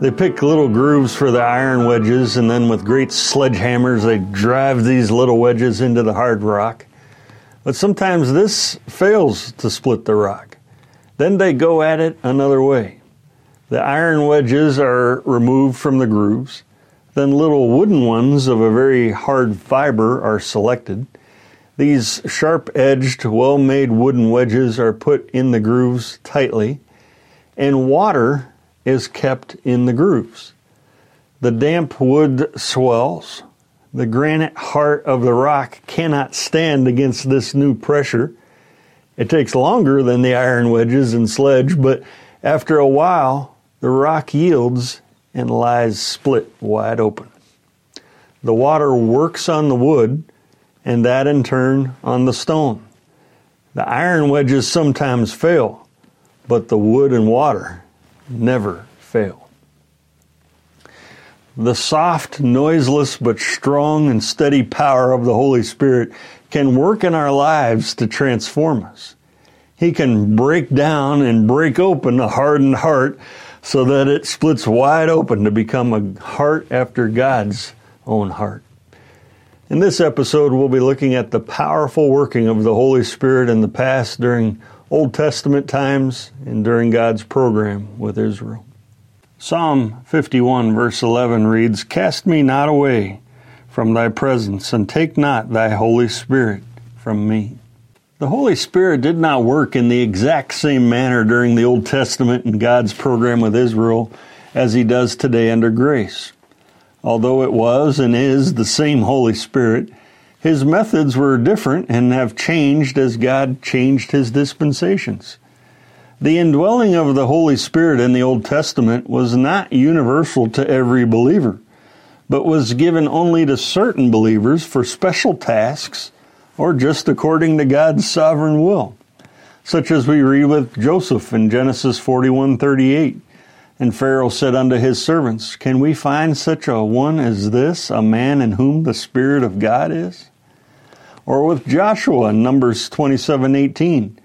They pick little grooves for the iron wedges, and then with great sledgehammers, they drive these little wedges into the hard rock. But sometimes this fails to split the rock. Then they go at it another way. The iron wedges are removed from the grooves. Then little wooden ones of a very hard fiber are selected. These sharp edged, well made wooden wedges are put in the grooves tightly, and water is kept in the grooves. The damp wood swells. The granite heart of the rock cannot stand against this new pressure. It takes longer than the iron wedges and sledge, but after a while, the rock yields and lies split wide open. The water works on the wood, and that in turn on the stone. The iron wedges sometimes fail, but the wood and water never fail. The soft, noiseless, but strong and steady power of the Holy Spirit can work in our lives to transform us. He can break down and break open a hardened heart so that it splits wide open to become a heart after God's own heart. In this episode, we'll be looking at the powerful working of the Holy Spirit in the past during Old Testament times and during God's program with Israel. Psalm 51, verse 11 reads, Cast me not away from thy presence, and take not thy Holy Spirit from me. The Holy Spirit did not work in the exact same manner during the Old Testament and God's program with Israel as he does today under grace. Although it was and is the same Holy Spirit, his methods were different and have changed as God changed his dispensations. The indwelling of the Holy Spirit in the Old Testament was not universal to every believer, but was given only to certain believers for special tasks or just according to God's sovereign will, such as we read with Joseph in Genesis 41:38. And Pharaoh said unto his servants, Can we find such a one as this, a man in whom the Spirit of God is? Or with Joshua in Numbers 27:18.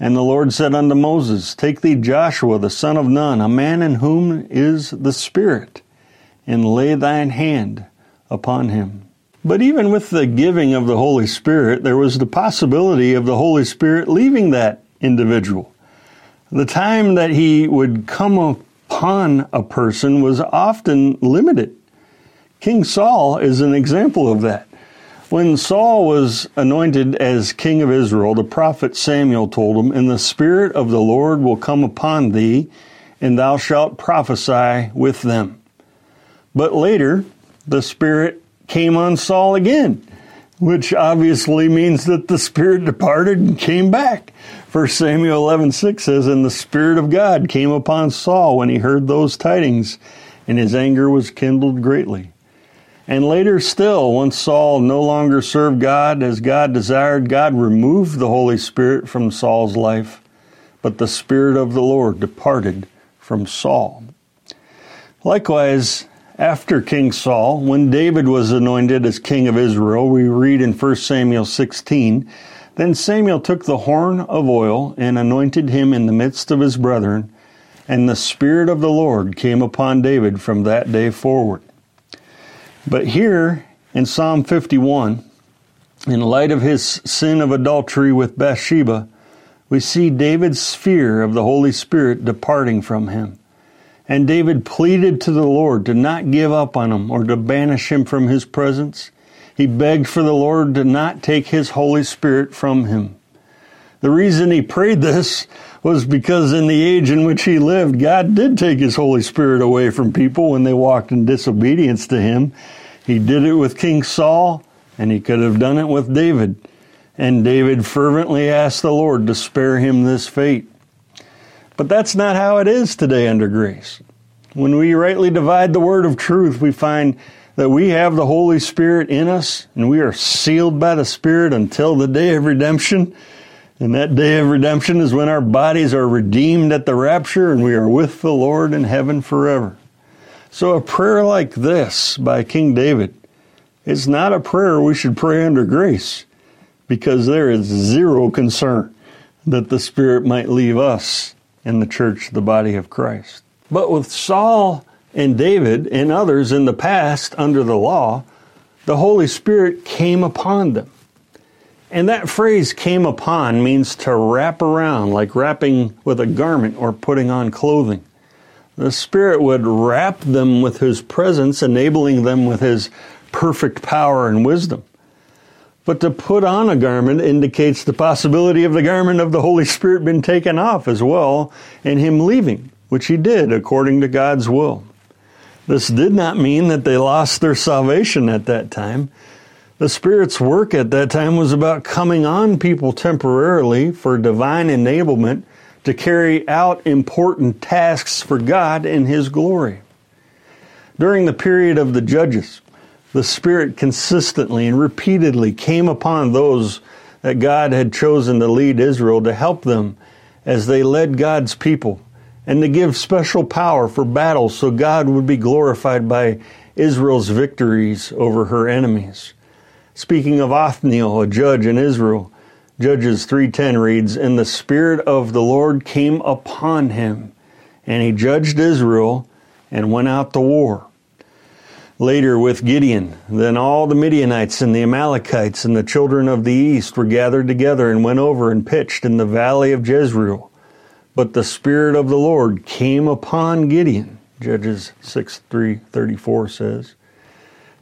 And the Lord said unto Moses, Take thee Joshua the son of Nun, a man in whom is the Spirit, and lay thine hand upon him. But even with the giving of the Holy Spirit, there was the possibility of the Holy Spirit leaving that individual. The time that he would come upon a person was often limited. King Saul is an example of that. When Saul was anointed as king of Israel, the prophet Samuel told him, And the Spirit of the Lord will come upon thee, and thou shalt prophesy with them. But later, the Spirit came on Saul again, which obviously means that the Spirit departed and came back. 1 Samuel 11 6 says, And the Spirit of God came upon Saul when he heard those tidings, and his anger was kindled greatly. And later still, once Saul no longer served God as God desired, God removed the Holy Spirit from Saul's life, but the Spirit of the Lord departed from Saul. Likewise, after King Saul, when David was anointed as king of Israel, we read in 1 Samuel 16, then Samuel took the horn of oil and anointed him in the midst of his brethren, and the Spirit of the Lord came upon David from that day forward. But here in Psalm 51, in light of his sin of adultery with Bathsheba, we see David's fear of the Holy Spirit departing from him. And David pleaded to the Lord to not give up on him or to banish him from his presence. He begged for the Lord to not take his Holy Spirit from him. The reason he prayed this was because in the age in which he lived, God did take his Holy Spirit away from people when they walked in disobedience to him. He did it with King Saul, and he could have done it with David. And David fervently asked the Lord to spare him this fate. But that's not how it is today under grace. When we rightly divide the word of truth, we find that we have the Holy Spirit in us and we are sealed by the Spirit until the day of redemption. And that day of redemption is when our bodies are redeemed at the rapture and we are with the Lord in heaven forever. So a prayer like this by King David is not a prayer we should pray under grace because there is zero concern that the Spirit might leave us in the church, the body of Christ. But with Saul and David and others in the past under the law, the Holy Spirit came upon them. And that phrase came upon means to wrap around, like wrapping with a garment or putting on clothing. The Spirit would wrap them with His presence, enabling them with His perfect power and wisdom. But to put on a garment indicates the possibility of the garment of the Holy Spirit being taken off as well and Him leaving, which He did according to God's will. This did not mean that they lost their salvation at that time. The Spirit's work at that time was about coming on people temporarily for divine enablement to carry out important tasks for God in His glory. During the period of the judges, the Spirit consistently and repeatedly came upon those that God had chosen to lead Israel to help them as they led God's people and to give special power for battle so God would be glorified by Israel's victories over her enemies. Speaking of Othniel, a judge in Israel, Judges 3:10 reads, "And the spirit of the Lord came upon him, and he judged Israel and went out to war." Later with Gideon, then all the Midianites and the Amalekites and the children of the east were gathered together and went over and pitched in the valley of Jezreel. But the Spirit of the Lord came upon Gideon, Judges 6 3 34 says.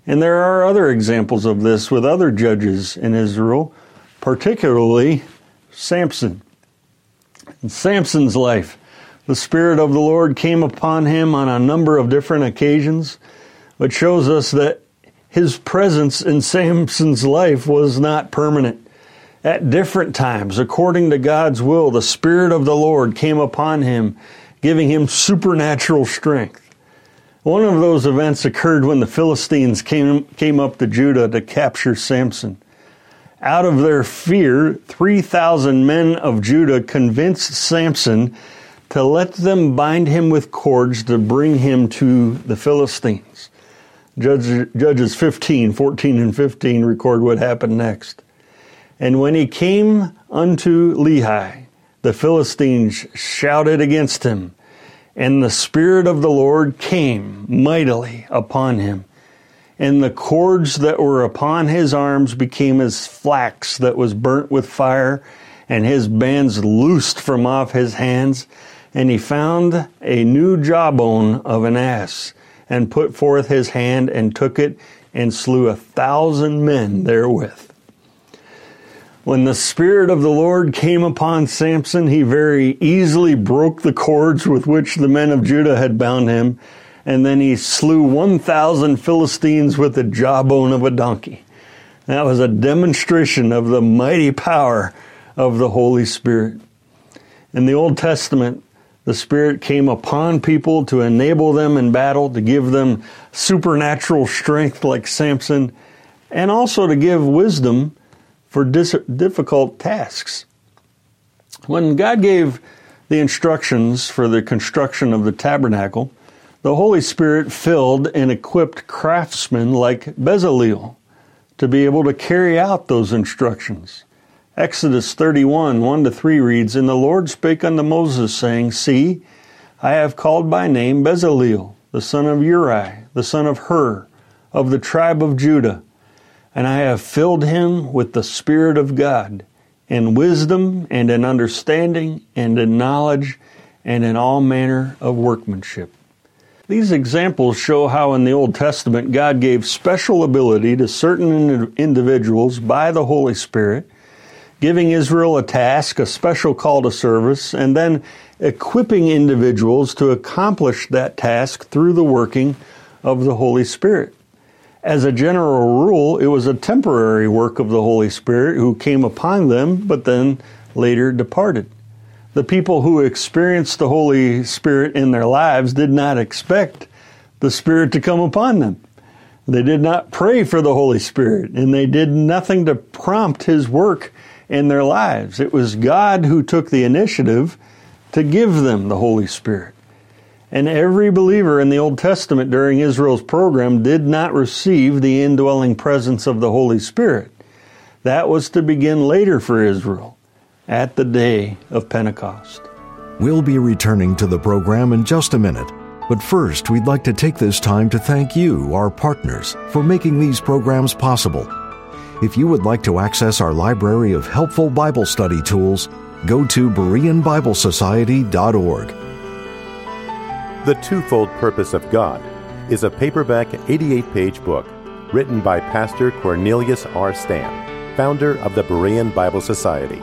And there are other examples of this with other judges in Israel, particularly Samson. In Samson's life, the Spirit of the Lord came upon him on a number of different occasions, which shows us that his presence in Samson's life was not permanent. At different times, according to God's will, the Spirit of the Lord came upon him, giving him supernatural strength. One of those events occurred when the Philistines came, came up to Judah to capture Samson. Out of their fear, 3,000 men of Judah convinced Samson to let them bind him with cords to bring him to the Philistines. Judges 15, 14, and 15 record what happened next. And when he came unto Lehi, the Philistines shouted against him, and the Spirit of the Lord came mightily upon him. And the cords that were upon his arms became as flax that was burnt with fire, and his bands loosed from off his hands. And he found a new jawbone of an ass, and put forth his hand, and took it, and slew a thousand men therewith. When the Spirit of the Lord came upon Samson, he very easily broke the cords with which the men of Judah had bound him, and then he slew 1,000 Philistines with the jawbone of a donkey. That was a demonstration of the mighty power of the Holy Spirit. In the Old Testament, the Spirit came upon people to enable them in battle, to give them supernatural strength like Samson, and also to give wisdom for dis- difficult tasks. When God gave the instructions for the construction of the tabernacle, the Holy Spirit filled and equipped craftsmen like Bezalel to be able to carry out those instructions. Exodus 31, 1 to 3 reads, And the Lord spake unto Moses, saying, See, I have called by name Bezalel, the son of Uri, the son of Hur, of the tribe of Judah and I have filled him with the Spirit of God, in wisdom and in understanding and in knowledge and in all manner of workmanship. These examples show how in the Old Testament God gave special ability to certain individuals by the Holy Spirit, giving Israel a task, a special call to service, and then equipping individuals to accomplish that task through the working of the Holy Spirit. As a general rule, it was a temporary work of the Holy Spirit who came upon them, but then later departed. The people who experienced the Holy Spirit in their lives did not expect the Spirit to come upon them. They did not pray for the Holy Spirit, and they did nothing to prompt His work in their lives. It was God who took the initiative to give them the Holy Spirit. And every believer in the Old Testament during Israel's program did not receive the indwelling presence of the Holy Spirit. That was to begin later for Israel, at the day of Pentecost. We'll be returning to the program in just a minute. But first, we'd like to take this time to thank you, our partners, for making these programs possible. If you would like to access our library of helpful Bible study tools, go to BereanBibleSociety.org. The Twofold Purpose of God is a paperback 88 page book written by Pastor Cornelius R. Stam, founder of the Berean Bible Society.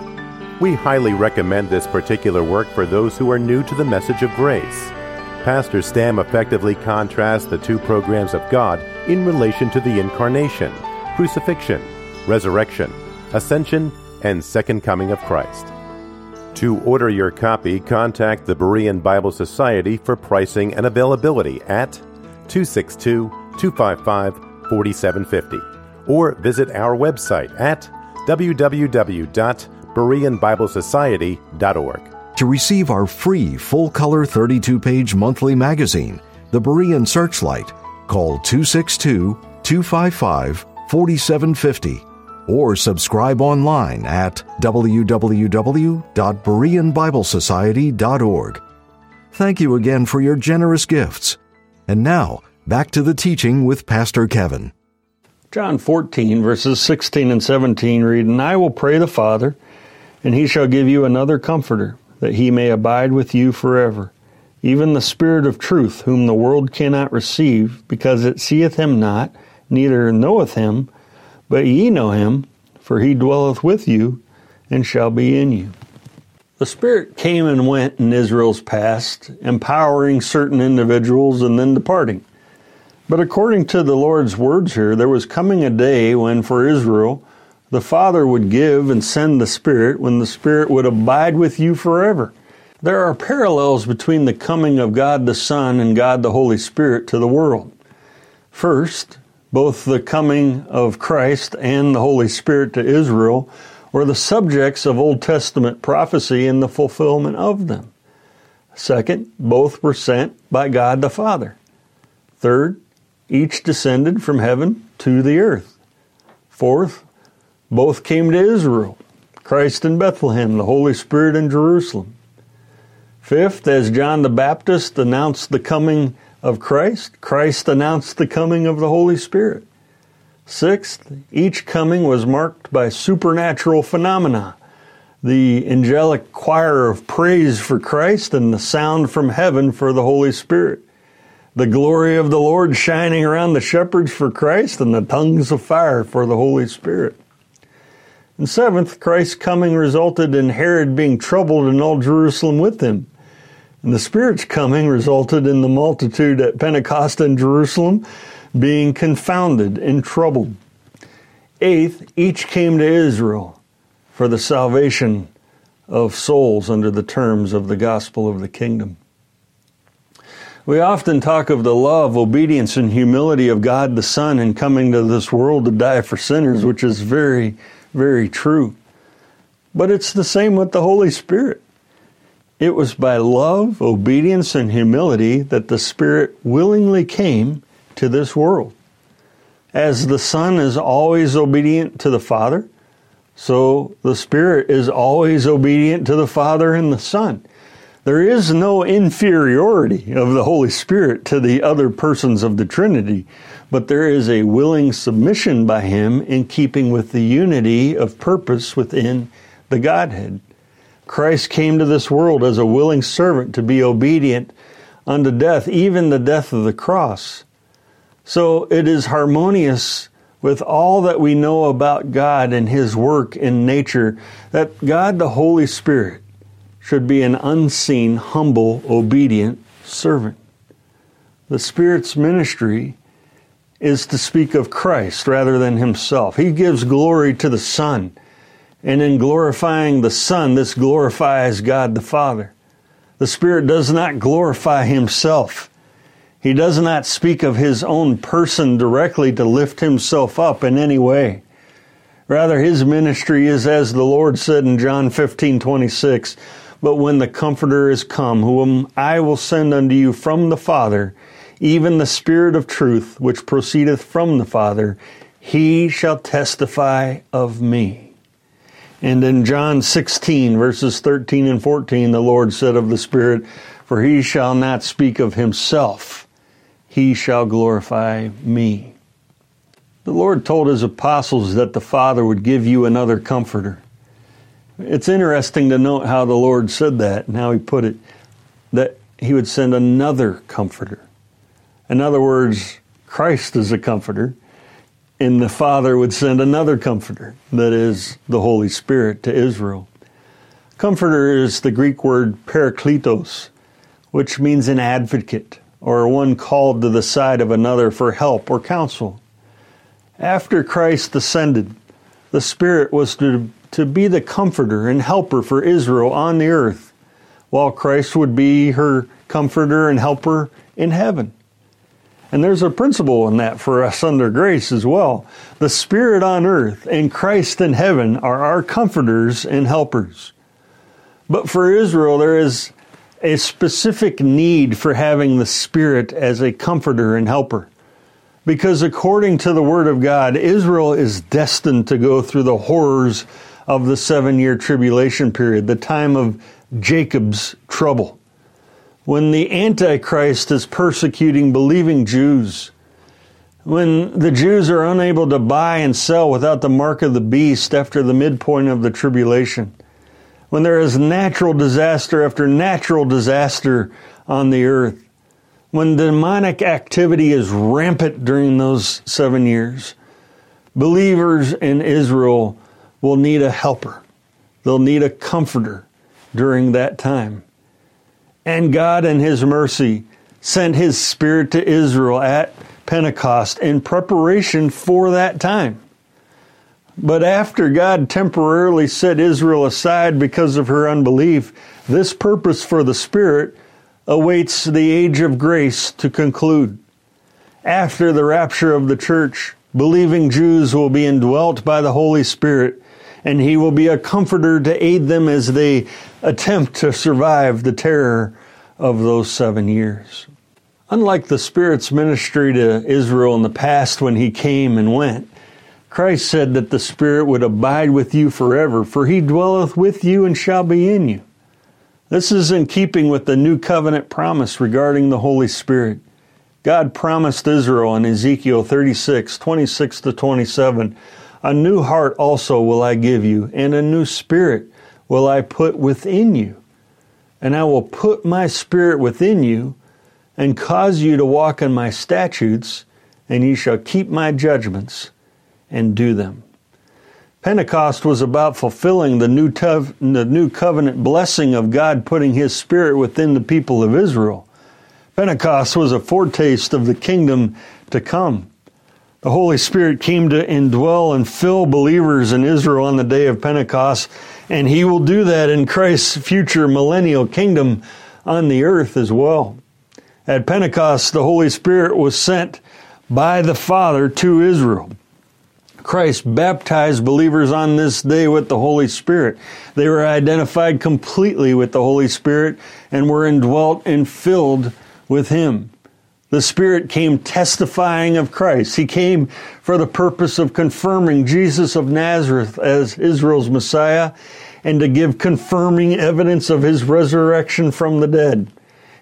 We highly recommend this particular work for those who are new to the message of grace. Pastor Stam effectively contrasts the two programs of God in relation to the incarnation, crucifixion, resurrection, ascension, and second coming of Christ. To order your copy, contact the Berean Bible Society for pricing and availability at 262 255 4750 or visit our website at www.bereanbiblesociety.org. To receive our free full color 32 page monthly magazine, The Berean Searchlight, call 262 255 4750 or subscribe online at www.bereanbiblesociety.org. Thank you again for your generous gifts. And now, back to the teaching with Pastor Kevin. John 14, verses 16 and 17 read, And I will pray the Father, and he shall give you another comforter, that he may abide with you forever, even the Spirit of truth, whom the world cannot receive, because it seeth him not, neither knoweth him, but ye know him, for he dwelleth with you and shall be in you. The Spirit came and went in Israel's past, empowering certain individuals and then departing. But according to the Lord's words here, there was coming a day when for Israel, the Father would give and send the Spirit, when the Spirit would abide with you forever. There are parallels between the coming of God the Son and God the Holy Spirit to the world. First, both the coming of Christ and the Holy Spirit to Israel were the subjects of Old Testament prophecy and the fulfillment of them. Second, both were sent by God the Father. Third, each descended from heaven to the earth. Fourth, both came to Israel Christ in Bethlehem, the Holy Spirit in Jerusalem. Fifth, as John the Baptist announced the coming of Christ, Christ announced the coming of the Holy Spirit. Sixth, each coming was marked by supernatural phenomena the angelic choir of praise for Christ and the sound from heaven for the Holy Spirit. The glory of the Lord shining around the shepherds for Christ and the tongues of fire for the Holy Spirit. And seventh, Christ's coming resulted in Herod being troubled and all Jerusalem with him. And the Spirit's coming resulted in the multitude at Pentecost in Jerusalem being confounded and troubled. Eighth, each came to Israel for the salvation of souls under the terms of the gospel of the kingdom. We often talk of the love, obedience, and humility of God the Son in coming to this world to die for sinners, which is very, very true. But it's the same with the Holy Spirit. It was by love, obedience, and humility that the Spirit willingly came to this world. As the Son is always obedient to the Father, so the Spirit is always obedient to the Father and the Son. There is no inferiority of the Holy Spirit to the other persons of the Trinity, but there is a willing submission by Him in keeping with the unity of purpose within the Godhead. Christ came to this world as a willing servant to be obedient unto death, even the death of the cross. So it is harmonious with all that we know about God and His work in nature that God the Holy Spirit should be an unseen, humble, obedient servant. The Spirit's ministry is to speak of Christ rather than Himself. He gives glory to the Son And in glorifying the Son, this glorifies God the Father. The Spirit does not glorify Himself. He does not speak of His own person directly to lift Himself up in any way. Rather, His ministry is as the Lord said in John 15 26, But when the Comforter is come, whom I will send unto you from the Father, even the Spirit of truth, which proceedeth from the Father, he shall testify of me. And in John 16, verses 13 and 14, the Lord said of the Spirit, For he shall not speak of himself, he shall glorify me. The Lord told his apostles that the Father would give you another comforter. It's interesting to note how the Lord said that and how he put it, that he would send another comforter. In other words, Christ is a comforter and the Father would send another comforter, that is, the Holy Spirit, to Israel. Comforter is the Greek word parakletos, which means an advocate or one called to the side of another for help or counsel. After Christ ascended, the Spirit was to, to be the comforter and helper for Israel on the earth, while Christ would be her comforter and helper in heaven. And there's a principle in that for us under grace as well. The Spirit on earth and Christ in heaven are our comforters and helpers. But for Israel, there is a specific need for having the Spirit as a comforter and helper. Because according to the Word of God, Israel is destined to go through the horrors of the seven year tribulation period, the time of Jacob's trouble when the Antichrist is persecuting believing Jews, when the Jews are unable to buy and sell without the mark of the beast after the midpoint of the tribulation, when there is natural disaster after natural disaster on the earth, when demonic activity is rampant during those seven years, believers in Israel will need a helper. They'll need a comforter during that time. And God, in His mercy, sent His Spirit to Israel at Pentecost in preparation for that time. But after God temporarily set Israel aside because of her unbelief, this purpose for the Spirit awaits the age of grace to conclude. After the rapture of the church, believing Jews will be indwelt by the Holy Spirit, and He will be a comforter to aid them as they attempt to survive the terror of those seven years. Unlike the Spirit's ministry to Israel in the past when he came and went, Christ said that the Spirit would abide with you forever, for he dwelleth with you and shall be in you. This is in keeping with the new covenant promise regarding the Holy Spirit. God promised Israel in Ezekiel 36, 26 to 27, A new heart also will I give you, and a new spirit will I put within you and I will put my spirit within you and cause you to walk in my statutes, and ye shall keep my judgments and do them. Pentecost was about fulfilling the new, tov- the new covenant blessing of God putting his spirit within the people of Israel. Pentecost was a foretaste of the kingdom to come. The Holy Spirit came to indwell and fill believers in Israel on the day of Pentecost, and He will do that in Christ's future millennial kingdom on the earth as well. At Pentecost, the Holy Spirit was sent by the Father to Israel. Christ baptized believers on this day with the Holy Spirit. They were identified completely with the Holy Spirit and were indwelt and filled with Him. The Spirit came testifying of Christ. He came for the purpose of confirming Jesus of Nazareth as Israel's Messiah and to give confirming evidence of his resurrection from the dead.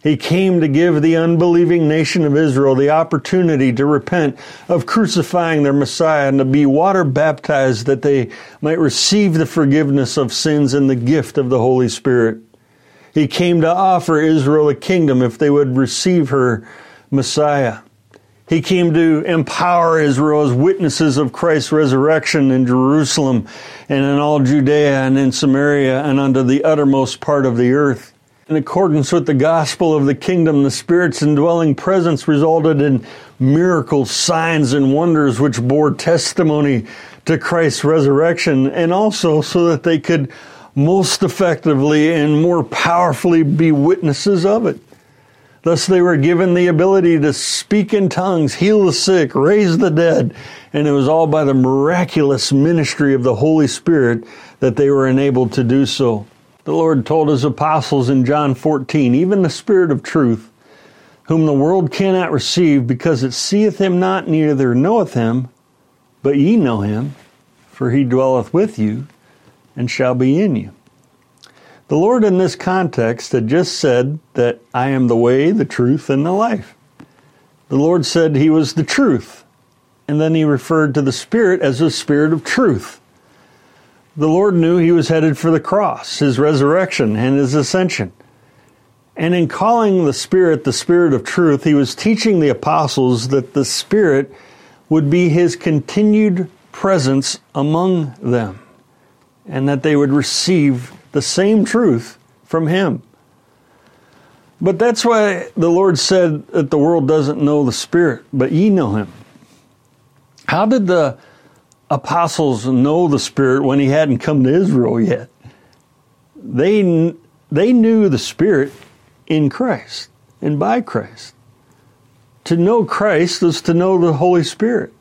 He came to give the unbelieving nation of Israel the opportunity to repent of crucifying their Messiah and to be water baptized that they might receive the forgiveness of sins and the gift of the Holy Spirit. He came to offer Israel a kingdom if they would receive her Messiah. He came to empower Israel as witnesses of Christ's resurrection in Jerusalem and in all Judea and in Samaria and unto the uttermost part of the earth. In accordance with the gospel of the kingdom, the Spirit's indwelling presence resulted in miracles, signs, and wonders which bore testimony to Christ's resurrection, and also so that they could most effectively and more powerfully be witnesses of it. Thus, they were given the ability to speak in tongues, heal the sick, raise the dead, and it was all by the miraculous ministry of the Holy Spirit that they were enabled to do so. The Lord told his apostles in John 14, even the Spirit of truth, whom the world cannot receive because it seeth him not, neither knoweth him, but ye know him, for he dwelleth with you and shall be in you. The Lord in this context had just said that I am the way, the truth, and the life. The Lord said he was the truth, and then he referred to the Spirit as the Spirit of truth the Lord knew he was headed for the cross, his resurrection, and his ascension. And in calling the Spirit the Spirit of truth, he was teaching the apostles that the Spirit would be his continued presence among them, and that they would receive the same truth from him. But that's why the Lord said that the world doesn't know the Spirit, but ye know him. How did the apostles know the Spirit when he hadn't come to Israel yet. They, they knew the Spirit in Christ and by Christ. To know Christ is to know the Holy Spirit.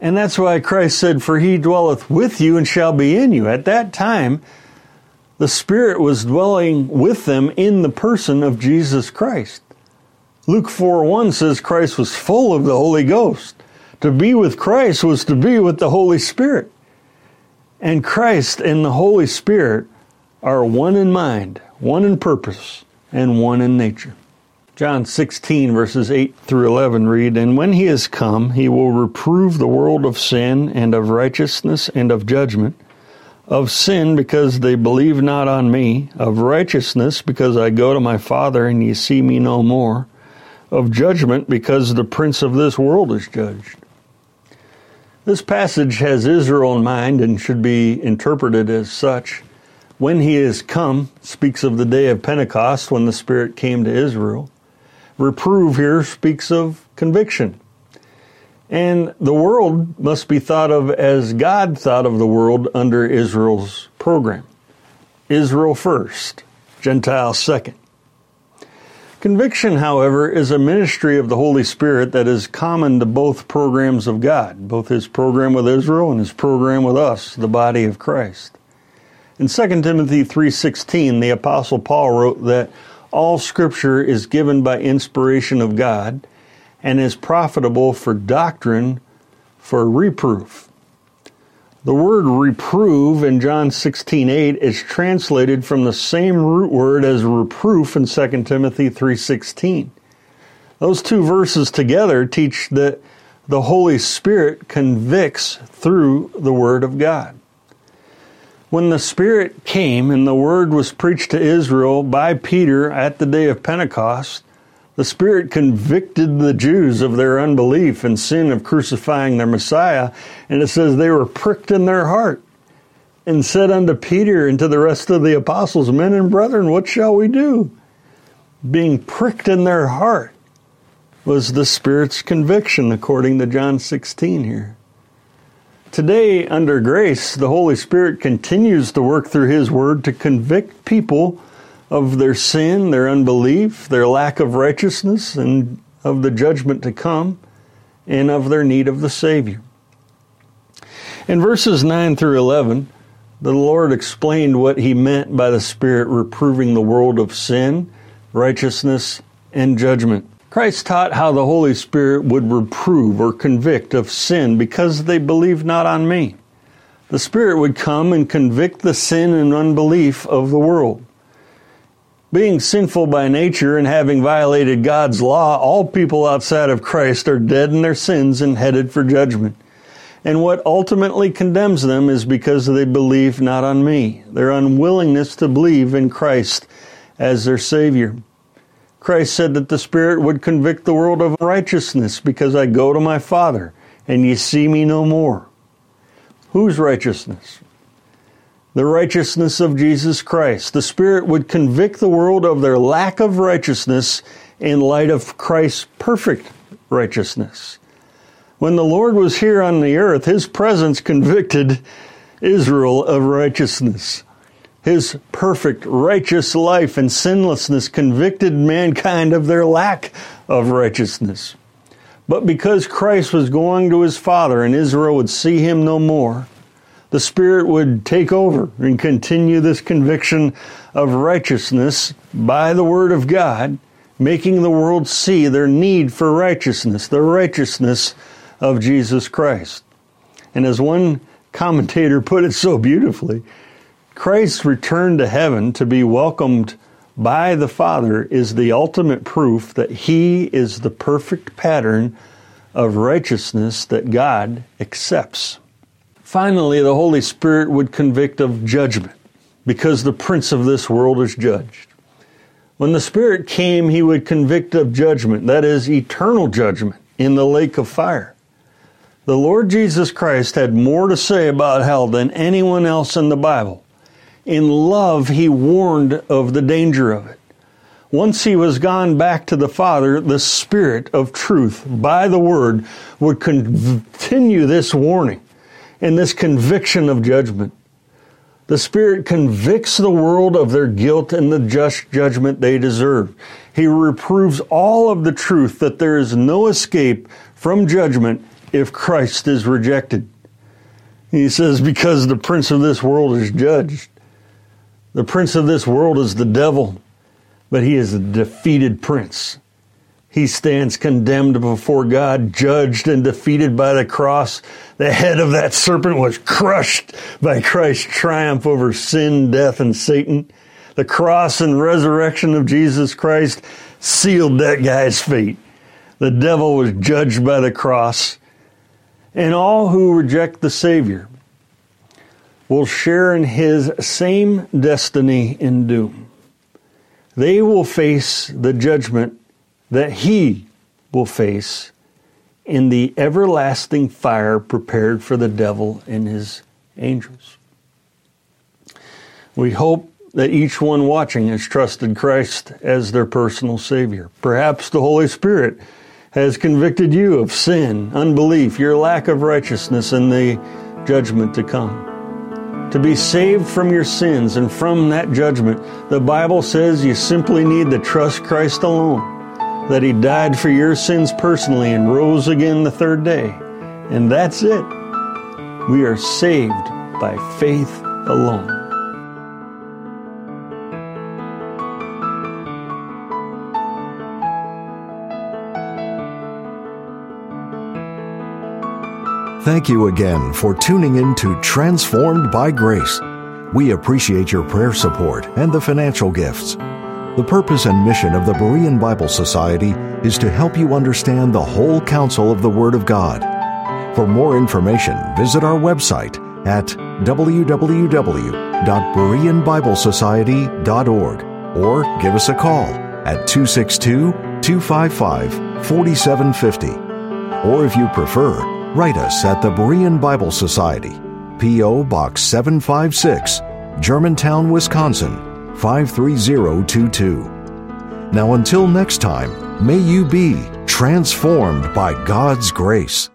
And that's why Christ said, For he dwelleth with you and shall be in you. At that time, the Spirit was dwelling with them in the person of Jesus Christ. Luke 4 1 says Christ was full of the Holy Ghost. To be with Christ was to be with the Holy Spirit. And Christ and the Holy Spirit are one in mind, one in purpose, and one in nature. John 16, verses 8 through 11 read, And when he is come, he will reprove the world of sin and of righteousness and of judgment. Of sin, because they believe not on me. Of righteousness, because I go to my Father and ye see me no more. Of judgment, because the prince of this world is judged. This passage has Israel in mind and should be interpreted as such. When he is come speaks of the day of Pentecost when the Spirit came to Israel. Reprove here speaks of conviction. And the world must be thought of as God thought of the world under Israel's program. Israel first, Gentiles second. Conviction, however, is a ministry of the Holy Spirit that is common to both programs of God, both his program with Israel and his program with us, the body of Christ. In 2 Timothy 3:16, the apostle Paul wrote that all scripture is given by inspiration of God and is profitable for doctrine, for reproof, the word reprove in John 16:8 is translated from the same root word as reproof in 2 Timothy 3:16. Those two verses together teach that the Holy Spirit convicts through the word of God. When the Spirit came and the word was preached to Israel by Peter at the day of Pentecost, the Spirit convicted the Jews of their unbelief and sin of crucifying their Messiah, and it says they were pricked in their heart and said unto Peter and to the rest of the apostles, Men and brethren, what shall we do? Being pricked in their heart was the Spirit's conviction, according to John 16 here. Today, under grace, the Holy Spirit continues to work through His Word to convict people of their sin, their unbelief, their lack of righteousness, and of the judgment to come, and of their need of the Savior. In verses 9 through 11, the Lord explained what he meant by the Spirit reproving the world of sin, righteousness, and judgment. Christ taught how the Holy Spirit would reprove or convict of sin because they believed not on me. The Spirit would come and convict the sin and unbelief of the world. Being sinful by nature and having violated God's law, all people outside of Christ are dead in their sins and headed for judgment. And what ultimately condemns them is because they believe not on me, their unwillingness to believe in Christ as their Savior. Christ said that the Spirit would convict the world of righteousness because I go to my Father and ye see me no more. Whose righteousness? The righteousness of Jesus Christ. The Spirit would convict the world of their lack of righteousness in light of Christ's perfect righteousness. When the Lord was here on the earth, His presence convicted Israel of righteousness. His perfect, righteous life and sinlessness convicted mankind of their lack of righteousness. But because Christ was going to his Father and Israel would see him no more, the Spirit would take over and continue this conviction of righteousness by the Word of God, making the world see their need for righteousness, the righteousness of Jesus Christ. And as one commentator put it so beautifully, Christ's return to heaven to be welcomed by the Father is the ultimate proof that He is the perfect pattern of righteousness that God accepts. Finally, the Holy Spirit would convict of judgment because the prince of this world is judged. When the Spirit came, He would convict of judgment, that is, eternal judgment in the lake of fire. The Lord Jesus Christ had more to say about hell than anyone else in the Bible in love, he warned of the danger of it. Once he was gone back to the Father, the Spirit of truth, by the Word, would continue this warning and this conviction of judgment. The Spirit convicts the world of their guilt and the just judgment they deserve. He reproves all of the truth that there is no escape from judgment if Christ is rejected. He says, because the prince of this world is judged. The prince of this world is the devil, but he is a defeated prince. He stands condemned before God, judged and defeated by the cross. The head of that serpent was crushed by Christ's triumph over sin, death, and Satan. The cross and resurrection of Jesus Christ sealed that guy's fate. The devil was judged by the cross. And all who reject the Savior will share in his same destiny and doom. They will face the judgment that he will face in the everlasting fire prepared for the devil and his angels. We hope that each one watching has trusted Christ as their personal Savior. Perhaps the Holy Spirit has convicted you of sin, unbelief, your lack of righteousness, and the judgment to come to be saved from your sins and from that judgment, the Bible says you simply need to trust Christ alone, that He died for your sins personally and rose again the third day. And that's it. We are saved by faith alone. Thank you again for tuning in to Transformed by Grace. We appreciate your prayer support and the financial gifts. The purpose and mission of the Berean Bible Society is to help you understand the whole counsel of the Word of God. For more information, visit our website at www.bereanbiblesociety.org or give us a call at 262 255 4750. Or if you prefer, Write us at the Berean Bible Society, P.O. Box 756, Germantown, Wisconsin 53022. Now, until next time, may you be transformed by God's grace.